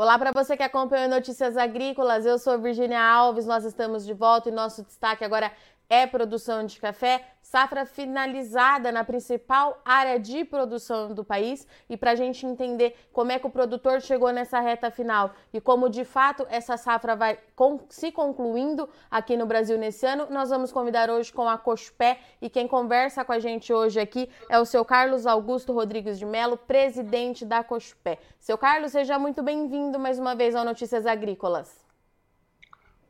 Olá para você que acompanha Notícias Agrícolas, eu sou Virginia Alves, nós estamos de volta e nosso destaque agora é produção de café, safra finalizada na principal área de produção do país. E para a gente entender como é que o produtor chegou nessa reta final e como de fato essa safra vai se concluindo aqui no Brasil nesse ano, nós vamos convidar hoje com a Cospé e quem conversa com a gente hoje aqui é o seu Carlos Augusto Rodrigues de Melo, presidente da Cospé. Seu Carlos, seja muito bem-vindo mais uma vez ao Notícias Agrícolas.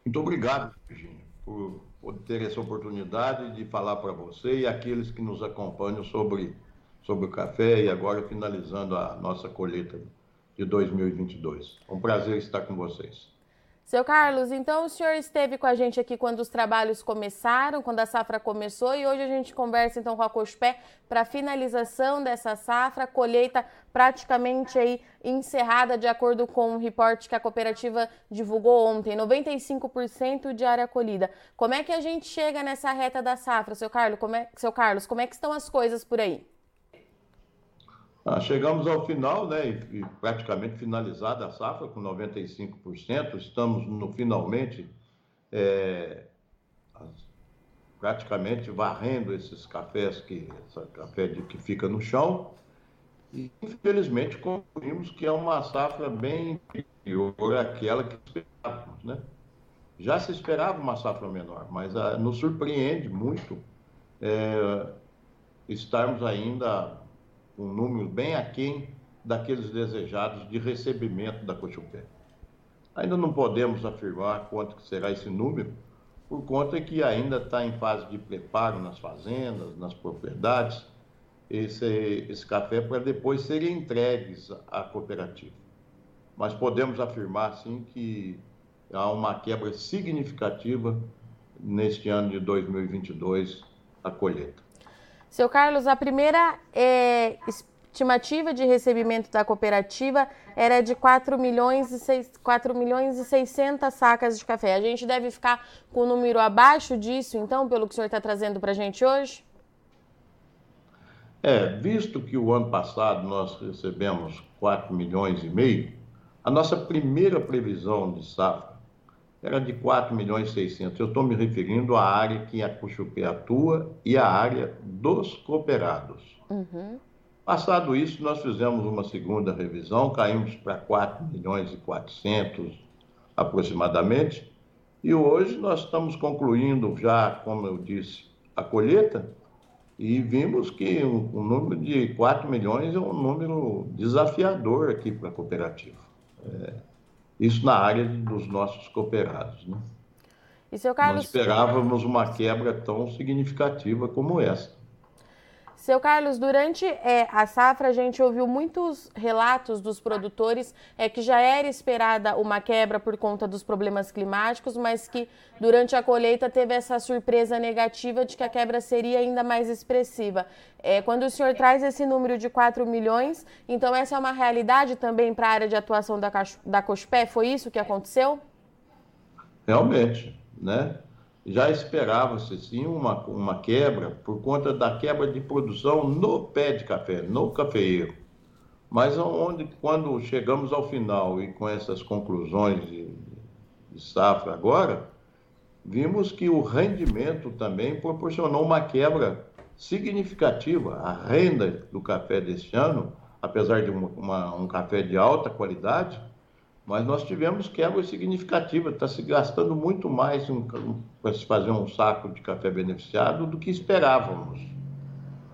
Muito obrigado, Virginia, por ter essa oportunidade de falar para você e aqueles que nos acompanham sobre, sobre o café e agora finalizando a nossa colheita de 2022. É um prazer estar com vocês. Seu Carlos, então o senhor esteve com a gente aqui quando os trabalhos começaram, quando a safra começou, e hoje a gente conversa então com a Cospé para a finalização dessa safra, colheita praticamente aí encerrada de acordo com o um reporte que a cooperativa divulgou ontem, 95% de área colhida. Como é que a gente chega nessa reta da safra, seu Carlos? Como é, seu Carlos, como é que estão as coisas por aí? Ah, chegamos ao final, né, e, praticamente finalizada a safra com 95%. Estamos no finalmente, é, praticamente varrendo esses cafés que, café de, que fica no chão. E infelizmente concluímos que é uma safra bem inferior àquela que esperávamos, né? Já se esperava uma safra menor, mas ah, nos surpreende muito é, estarmos ainda um número bem aquém daqueles desejados de recebimento da Cochupé. Ainda não podemos afirmar quanto será esse número, por conta que ainda está em fase de preparo nas fazendas, nas propriedades, esse, esse café para depois serem entregues à cooperativa. Mas podemos afirmar, sim, que há uma quebra significativa neste ano de 2022, a colheita. Seu Carlos, a primeira é, estimativa de recebimento da cooperativa era de 4 milhões, e 6, 4 milhões e 600 sacas de café. A gente deve ficar com o um número abaixo disso, então, pelo que o senhor está trazendo para a gente hoje? É, visto que o ano passado nós recebemos 4 milhões e meio, a nossa primeira previsão de safra era de 4 milhões e 600. Eu estou me referindo à área que a Cuxupé atua e à área dos cooperados. Uhum. Passado isso, nós fizemos uma segunda revisão, caímos para 4 milhões e 400 aproximadamente, e hoje nós estamos concluindo já, como eu disse, a colheita, e vimos que o, um número de 4 milhões é um número desafiador aqui para a cooperativa. É, isso na área dos nossos cooperados. Né? E seu Carlos... Não esperávamos uma quebra tão significativa como essa. Seu Carlos, durante é, a safra a gente ouviu muitos relatos dos produtores é, que já era esperada uma quebra por conta dos problemas climáticos, mas que durante a colheita teve essa surpresa negativa de que a quebra seria ainda mais expressiva. É, quando o senhor traz esse número de 4 milhões, então essa é uma realidade também para a área de atuação da, da? Foi isso que aconteceu? Realmente, né? Já esperava-se sim uma, uma quebra por conta da quebra de produção no pé de café, no cafeeiro. Mas onde, quando chegamos ao final e com essas conclusões de, de safra agora, vimos que o rendimento também proporcionou uma quebra significativa. A renda do café deste ano, apesar de uma, um café de alta qualidade, mas nós tivemos quebra significativa, está se gastando muito mais para se fazer um saco de café beneficiado do que esperávamos.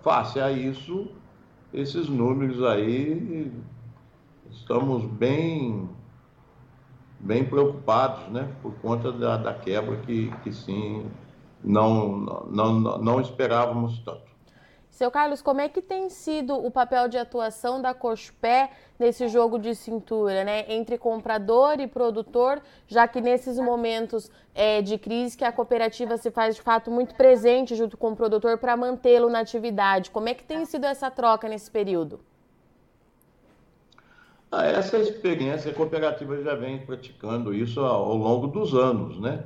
Face a isso, esses números aí, estamos bem, bem preocupados, né? Por conta da, da quebra que, que sim, não, não, não esperávamos tanto. Seu Carlos, como é que tem sido o papel de atuação da Cospé nesse jogo de cintura, né, entre comprador e produtor, já que nesses momentos é, de crise que a cooperativa se faz de fato muito presente junto com o produtor para mantê-lo na atividade. Como é que tem sido essa troca nesse período? Ah, essa experiência a cooperativa já vem praticando isso ao longo dos anos, né?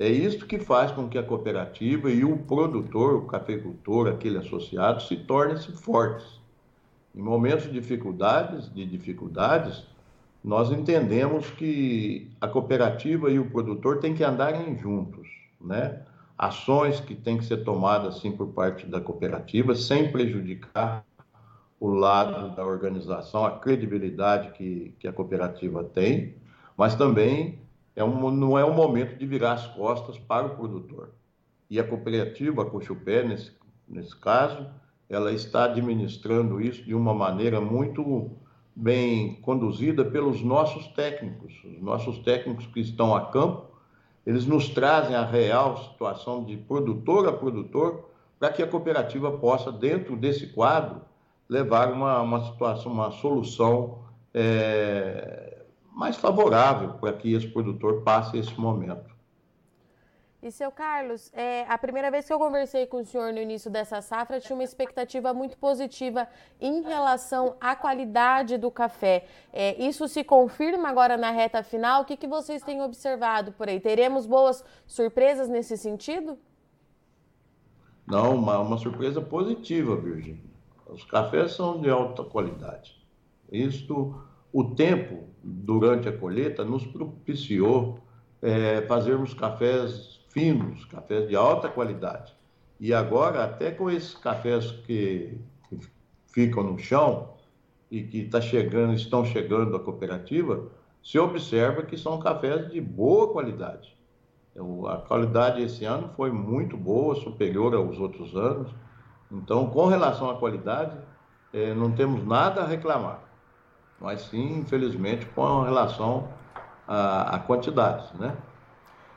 É isso que faz com que a cooperativa e o produtor, o cafeicultor, aquele associado, se tornem-se fortes. Em momentos de dificuldades, de dificuldades, nós entendemos que a cooperativa e o produtor têm que andarem juntos, né? Ações que têm que ser tomadas, sim, por parte da cooperativa, sem prejudicar o lado da organização, a credibilidade que, que a cooperativa tem, mas também é um, não é o momento de virar as costas para o produtor. E a cooperativa, a Cochupé, nesse, nesse caso, ela está administrando isso de uma maneira muito bem conduzida pelos nossos técnicos. Os nossos técnicos que estão a campo, eles nos trazem a real situação de produtor a produtor para que a cooperativa possa, dentro desse quadro, levar uma, uma situação, uma solução é, mais favorável para que esse produtor passe esse momento. E seu Carlos, é, a primeira vez que eu conversei com o senhor no início dessa safra, tinha uma expectativa muito positiva em relação à qualidade do café. É, isso se confirma agora na reta final? O que, que vocês têm observado por aí? Teremos boas surpresas nesse sentido? Não, uma, uma surpresa positiva, Virgínia. Os cafés são de alta qualidade. Isto, o tempo durante a colheita nos propiciou é, fazermos cafés finos, cafés de alta qualidade. E agora, até com esses cafés que, que ficam no chão e que tá chegando, estão chegando à cooperativa, se observa que são cafés de boa qualidade. Então, a qualidade esse ano foi muito boa, superior aos outros anos. Então, com relação à qualidade, eh, não temos nada a reclamar, mas sim, infelizmente, com relação à, à quantidade, né?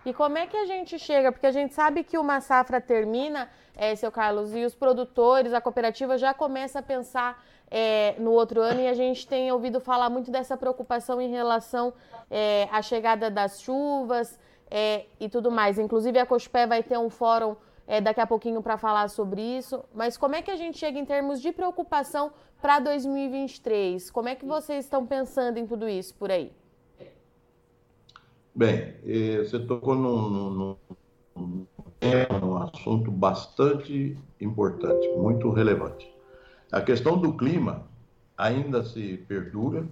E como é que a gente chega? Porque a gente sabe que uma safra termina, é, seu Carlos, e os produtores, a cooperativa já começa a pensar é, no outro ano e a gente tem ouvido falar muito dessa preocupação em relação é, à chegada das chuvas é, e tudo mais. Inclusive a Cospé vai ter um fórum é, daqui a pouquinho para falar sobre isso. Mas como é que a gente chega em termos de preocupação para 2023? Como é que vocês estão pensando em tudo isso por aí? Bem, eh, você tocou num, num, num assunto bastante importante, muito relevante. A questão do clima ainda se perdura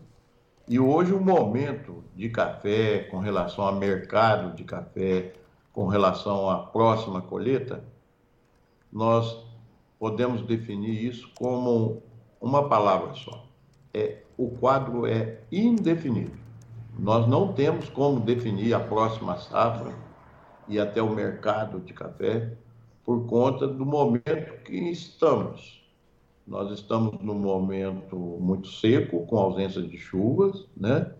e hoje o momento de café com relação ao mercado de café, com relação à próxima colheita, nós podemos definir isso como uma palavra só. É, o quadro é indefinido. Nós não temos como definir a próxima safra e até o mercado de café por conta do momento que estamos. Nós estamos num momento muito seco, com ausência de chuvas, né?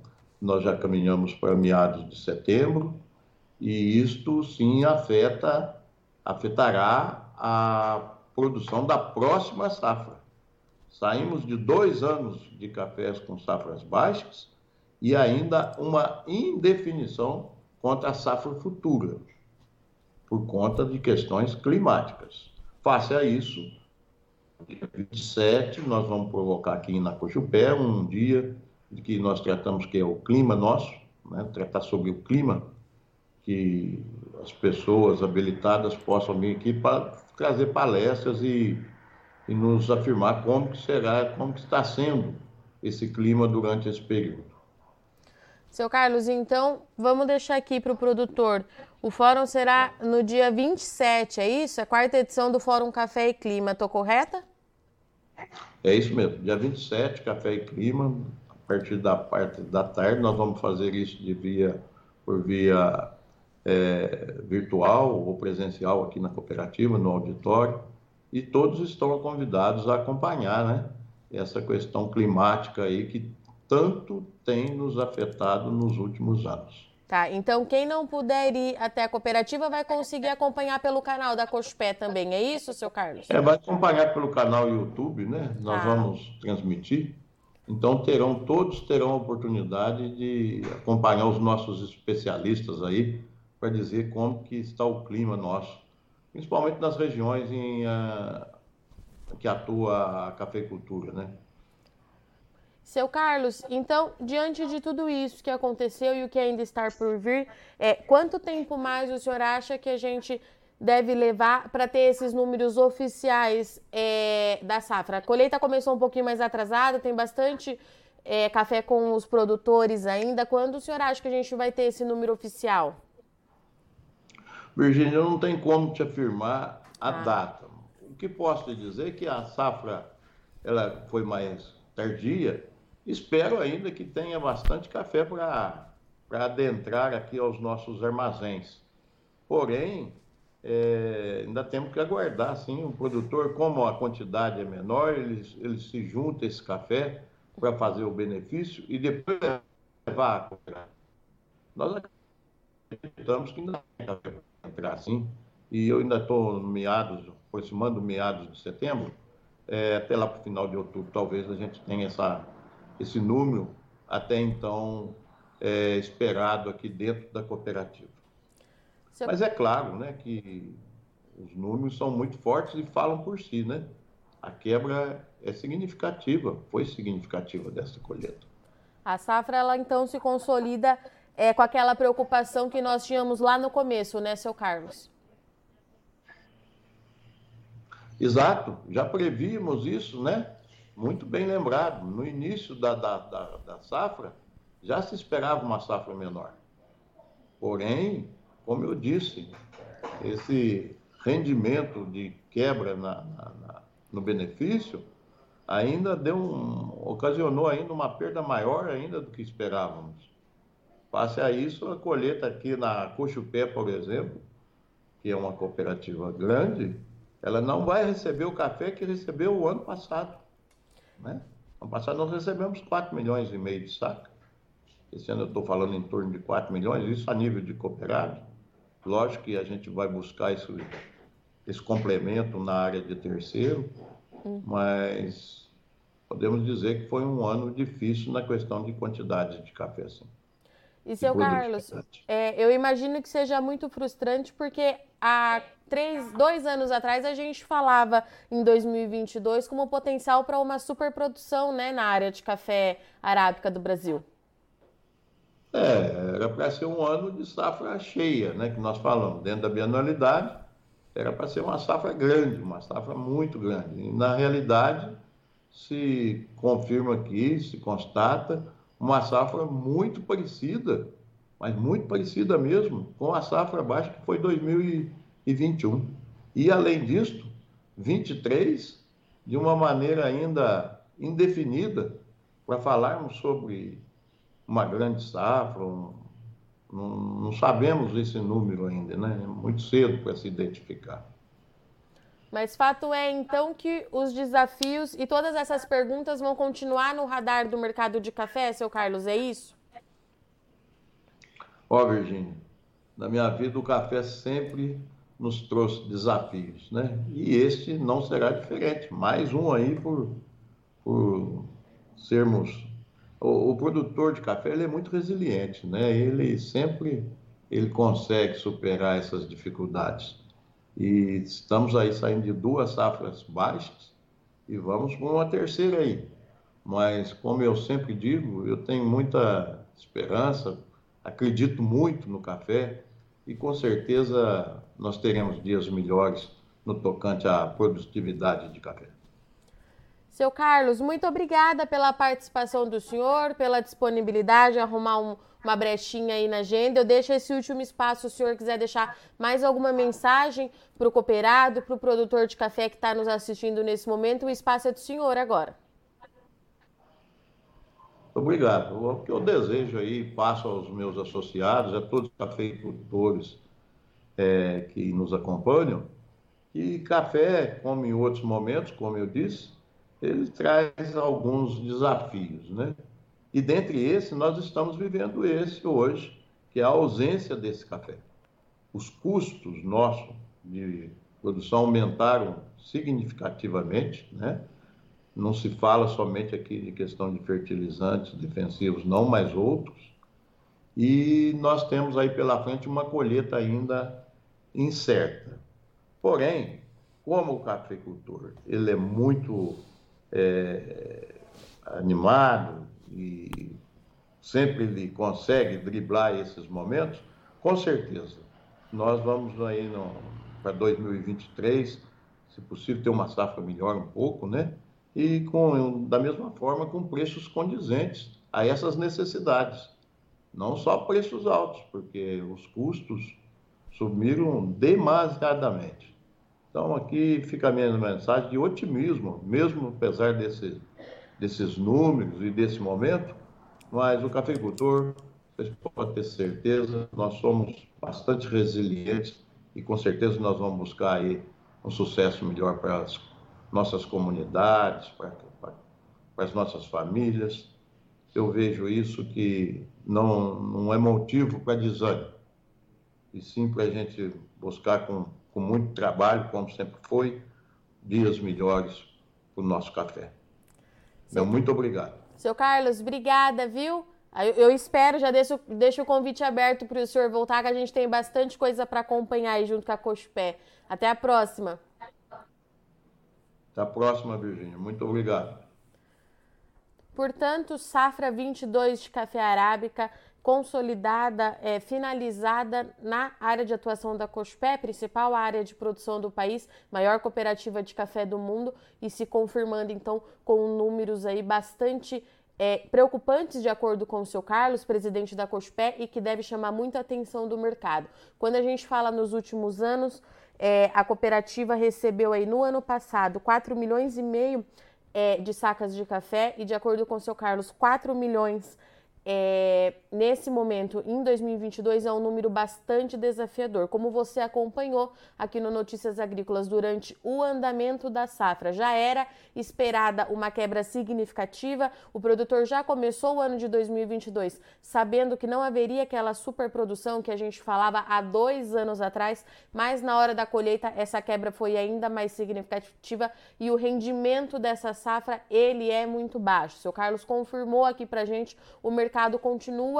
Nós já caminhamos para meados de setembro e isto sim afeta, afetará a produção da próxima safra. Saímos de dois anos de cafés com safras baixas e ainda uma indefinição contra a safra futura, por conta de questões climáticas. Face a isso, dia 27, nós vamos provocar aqui na Cochupé um dia que nós tratamos que é o clima nosso, né? tratar sobre o clima, que as pessoas habilitadas possam vir aqui para trazer palestras e, e nos afirmar como que será, como que está sendo esse clima durante esse período. Seu Carlos, então vamos deixar aqui para o produtor. O fórum será no dia 27, é isso? É a quarta edição do Fórum Café e Clima, estou correta? É isso mesmo, dia 27, Café e Clima, a partir da parte da tarde, nós vamos fazer isso de via, por via é, virtual ou presencial aqui na cooperativa, no auditório, e todos estão convidados a acompanhar né, essa questão climática aí que tanto tem nos afetado nos últimos anos. Tá, então quem não puder ir até a cooperativa vai conseguir acompanhar pelo canal da Cospé também, é isso, seu Carlos? É, vai acompanhar pelo canal YouTube, né? Nós tá. vamos transmitir. Então terão, todos terão a oportunidade de acompanhar os nossos especialistas aí para dizer como que está o clima nosso, principalmente nas regiões em, uh, que atua a cafeicultura, né? Seu Carlos, então, diante de tudo isso que aconteceu e o que ainda está por vir, é, quanto tempo mais o senhor acha que a gente deve levar para ter esses números oficiais é, da safra? A colheita começou um pouquinho mais atrasada, tem bastante é, café com os produtores ainda. Quando o senhor acha que a gente vai ter esse número oficial? Virgínia, não tenho como te afirmar a ah. data. O que posso te dizer é que a safra ela foi mais tardia. Espero ainda que tenha bastante café para adentrar aqui aos nossos armazéns. Porém, é, ainda temos que aguardar, sim, o produtor, como a quantidade é menor, ele, ele se junta esse café para fazer o benefício e depois levar a. Nós acreditamos que ainda tem café entrar, sim, e eu ainda estou meados, aproximando meados de setembro, é, até lá para o final de outubro, talvez a gente tenha essa, esse número até então é, esperado aqui dentro da cooperativa. Mas é claro né, que os números são muito fortes e falam por si, né? A quebra é significativa, foi significativa dessa colheita. A safra, ela então se consolida é, com aquela preocupação que nós tínhamos lá no começo, né, seu Carlos? Exato, já prevíamos isso, né? Muito bem lembrado. No início da, da, da, da safra, já se esperava uma safra menor. Porém, como eu disse, esse rendimento de quebra na, na, na, no benefício ainda deu um, ocasionou ainda uma perda maior ainda do que esperávamos. Passe a isso, a colheita aqui na Cochupé, por exemplo, que é uma cooperativa grande, ela não vai receber o café que recebeu o ano passado. Né? Ano passado nós recebemos 4 milhões e meio de saca. Esse ano eu estou falando em torno de 4 milhões, isso a nível de cooperado. Lógico que a gente vai buscar esse, esse complemento na área de terceiro, hum. mas podemos dizer que foi um ano difícil na questão de quantidade de café. Sim. E, seu Carlos, é, eu imagino que seja muito frustrante, porque há três, dois anos atrás a gente falava em 2022 como potencial para uma superprodução né, na área de café arábica do Brasil. É, era para ser um ano de safra cheia, né, que nós falamos, dentro da bianualidade, era para ser uma safra grande, uma safra muito grande. E, na realidade, se confirma aqui, se constata, uma safra muito parecida, mas muito parecida mesmo, com a safra baixa que foi 2021. E, além disso, 23, de uma maneira ainda indefinida, para falarmos sobre uma grande safra, um, não, sabemos esse número ainda, né? É muito cedo para se identificar. Mas fato é, então, que os desafios e todas essas perguntas vão continuar no radar do mercado de café, seu Carlos, é isso? Ó, oh, Virgínia, na minha vida o café sempre nos trouxe desafios, né? E este não será diferente. Mais um aí por, por sermos o, o, produtor de café ele é muito resiliente, né? Ele sempre ele consegue superar essas dificuldades. E estamos aí saindo de duas safras baixas e vamos com uma terceira aí. Mas como eu sempre digo, eu tenho muita esperança, acredito muito no café e com certeza nós teremos dias melhores no tocante à produtividade de café. Seu Carlos, muito obrigada pela participação do senhor, pela disponibilidade, arrumar um, uma brechinha aí na agenda. Eu deixo esse último espaço, se o senhor quiser deixar mais alguma mensagem para o cooperado, para o produtor de café que está nos assistindo nesse momento, o espaço é do senhor agora. Obrigado. O que eu desejo aí, passo aos meus associados, a todos os cafeicultores é, que nos acompanham, que café, como em outros momentos, como eu disse, ele traz alguns desafios, né? E dentre esses, nós estamos vivendo esse hoje, que é a ausência desse café. Os custos nossos de produção aumentaram significativamente, né? Não se fala somente aqui de questão de fertilizantes defensivos, não, mas outros. E nós temos aí pela frente uma colheita ainda incerta. Porém, como o cafeicultor ele é muito é, animado e sempre ele consegue driblar esses momentos, com certeza. Nós vamos aí para 2023, se possível, ter uma safra melhor um pouco, né? e com da mesma forma com preços condizentes a essas necessidades. Não só preços altos, porque os custos subiram demasiadamente. Então aqui fica a minha mensagem de otimismo, mesmo apesar desse, desses números e desse momento, mas o cafeicultor, vocês podem ter certeza, nós somos bastante resilientes e com certeza nós vamos buscar aí um sucesso melhor para as nossas comunidades, para, para, para as nossas famílias. Eu vejo isso que não, não é motivo para desânimo, e sim para a gente buscar com, com muito trabalho, como sempre foi, dias melhores para o nosso café. Meu muito obrigado. Seu Carlos, obrigada, viu? Eu, eu espero, já deixo, deixo o convite aberto para o senhor voltar, que a gente tem bastante coisa para acompanhar aí junto com a Cochupé. Até a próxima. Até a próxima, Virgínia. Muito obrigado. Portanto, safra 22 de café arábica consolidada, é, finalizada na área de atuação da Cospé, principal área de produção do país, maior cooperativa de café do mundo, e se confirmando então com números aí bastante é, preocupantes, de acordo com o seu Carlos, presidente da Cospé, e que deve chamar muita atenção do mercado. Quando a gente fala nos últimos anos, é, a cooperativa recebeu aí no ano passado 4 milhões e meio é, de sacas de café e, de acordo com o seu Carlos, 4 milhões é, nesse momento, em 2022, é um número bastante desafiador. Como você acompanhou aqui no Notícias Agrícolas durante o andamento da safra, já era esperada uma quebra significativa. O produtor já começou o ano de 2022 sabendo que não haveria aquela superprodução que a gente falava há dois anos atrás, mas na hora da colheita essa quebra foi ainda mais significativa e o rendimento dessa safra ele é muito baixo. O seu Carlos confirmou aqui para gente o mercado mercado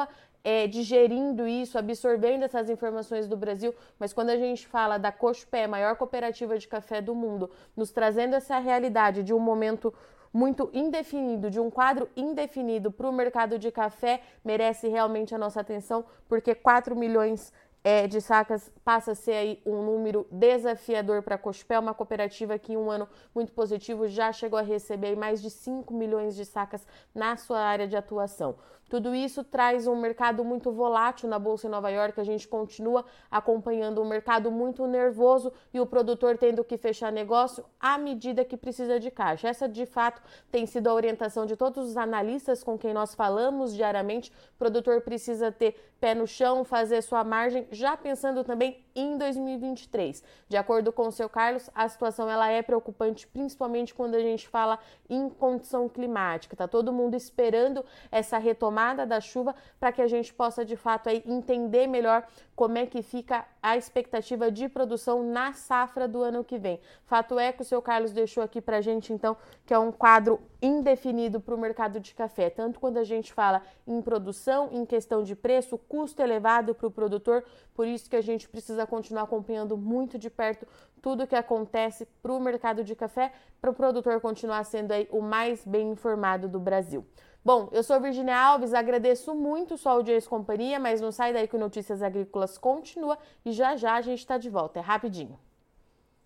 continua é, digerindo isso, absorvendo essas informações do Brasil, mas quando a gente fala da Cochupé, maior cooperativa de café do mundo, nos trazendo essa realidade de um momento muito indefinido, de um quadro indefinido para o mercado de café, merece realmente a nossa atenção, porque 4 milhões é, de sacas passa a ser aí um número desafiador para a Cospel, uma cooperativa que em um ano muito positivo já chegou a receber mais de 5 milhões de sacas na sua área de atuação. Tudo isso traz um mercado muito volátil na Bolsa em Nova York, a gente continua acompanhando um mercado muito nervoso e o produtor tendo que fechar negócio à medida que precisa de caixa. Essa, de fato, tem sido a orientação de todos os analistas com quem nós falamos diariamente. O produtor precisa ter pé no chão, fazer sua margem, já pensando também em 2023. De acordo com o seu Carlos, a situação ela é preocupante, principalmente quando a gente fala em condição climática. Tá todo mundo esperando essa retomada da chuva para que a gente possa de fato aí entender melhor como é que fica a expectativa de produção na safra do ano que vem. Fato é que o seu Carlos deixou aqui para a gente, então, que é um quadro indefinido para o mercado de café, tanto quando a gente fala em produção, em questão de preço, custo elevado para o produtor, por isso que a gente precisa continuar acompanhando muito de perto tudo o que acontece para o mercado de café, para o produtor continuar sendo aí o mais bem informado do Brasil. Bom, eu sou Virginia Alves, agradeço muito sua audiência e companhia, mas não sai daí que o Notícias Agrícolas continua e já já a gente está de volta, é rapidinho.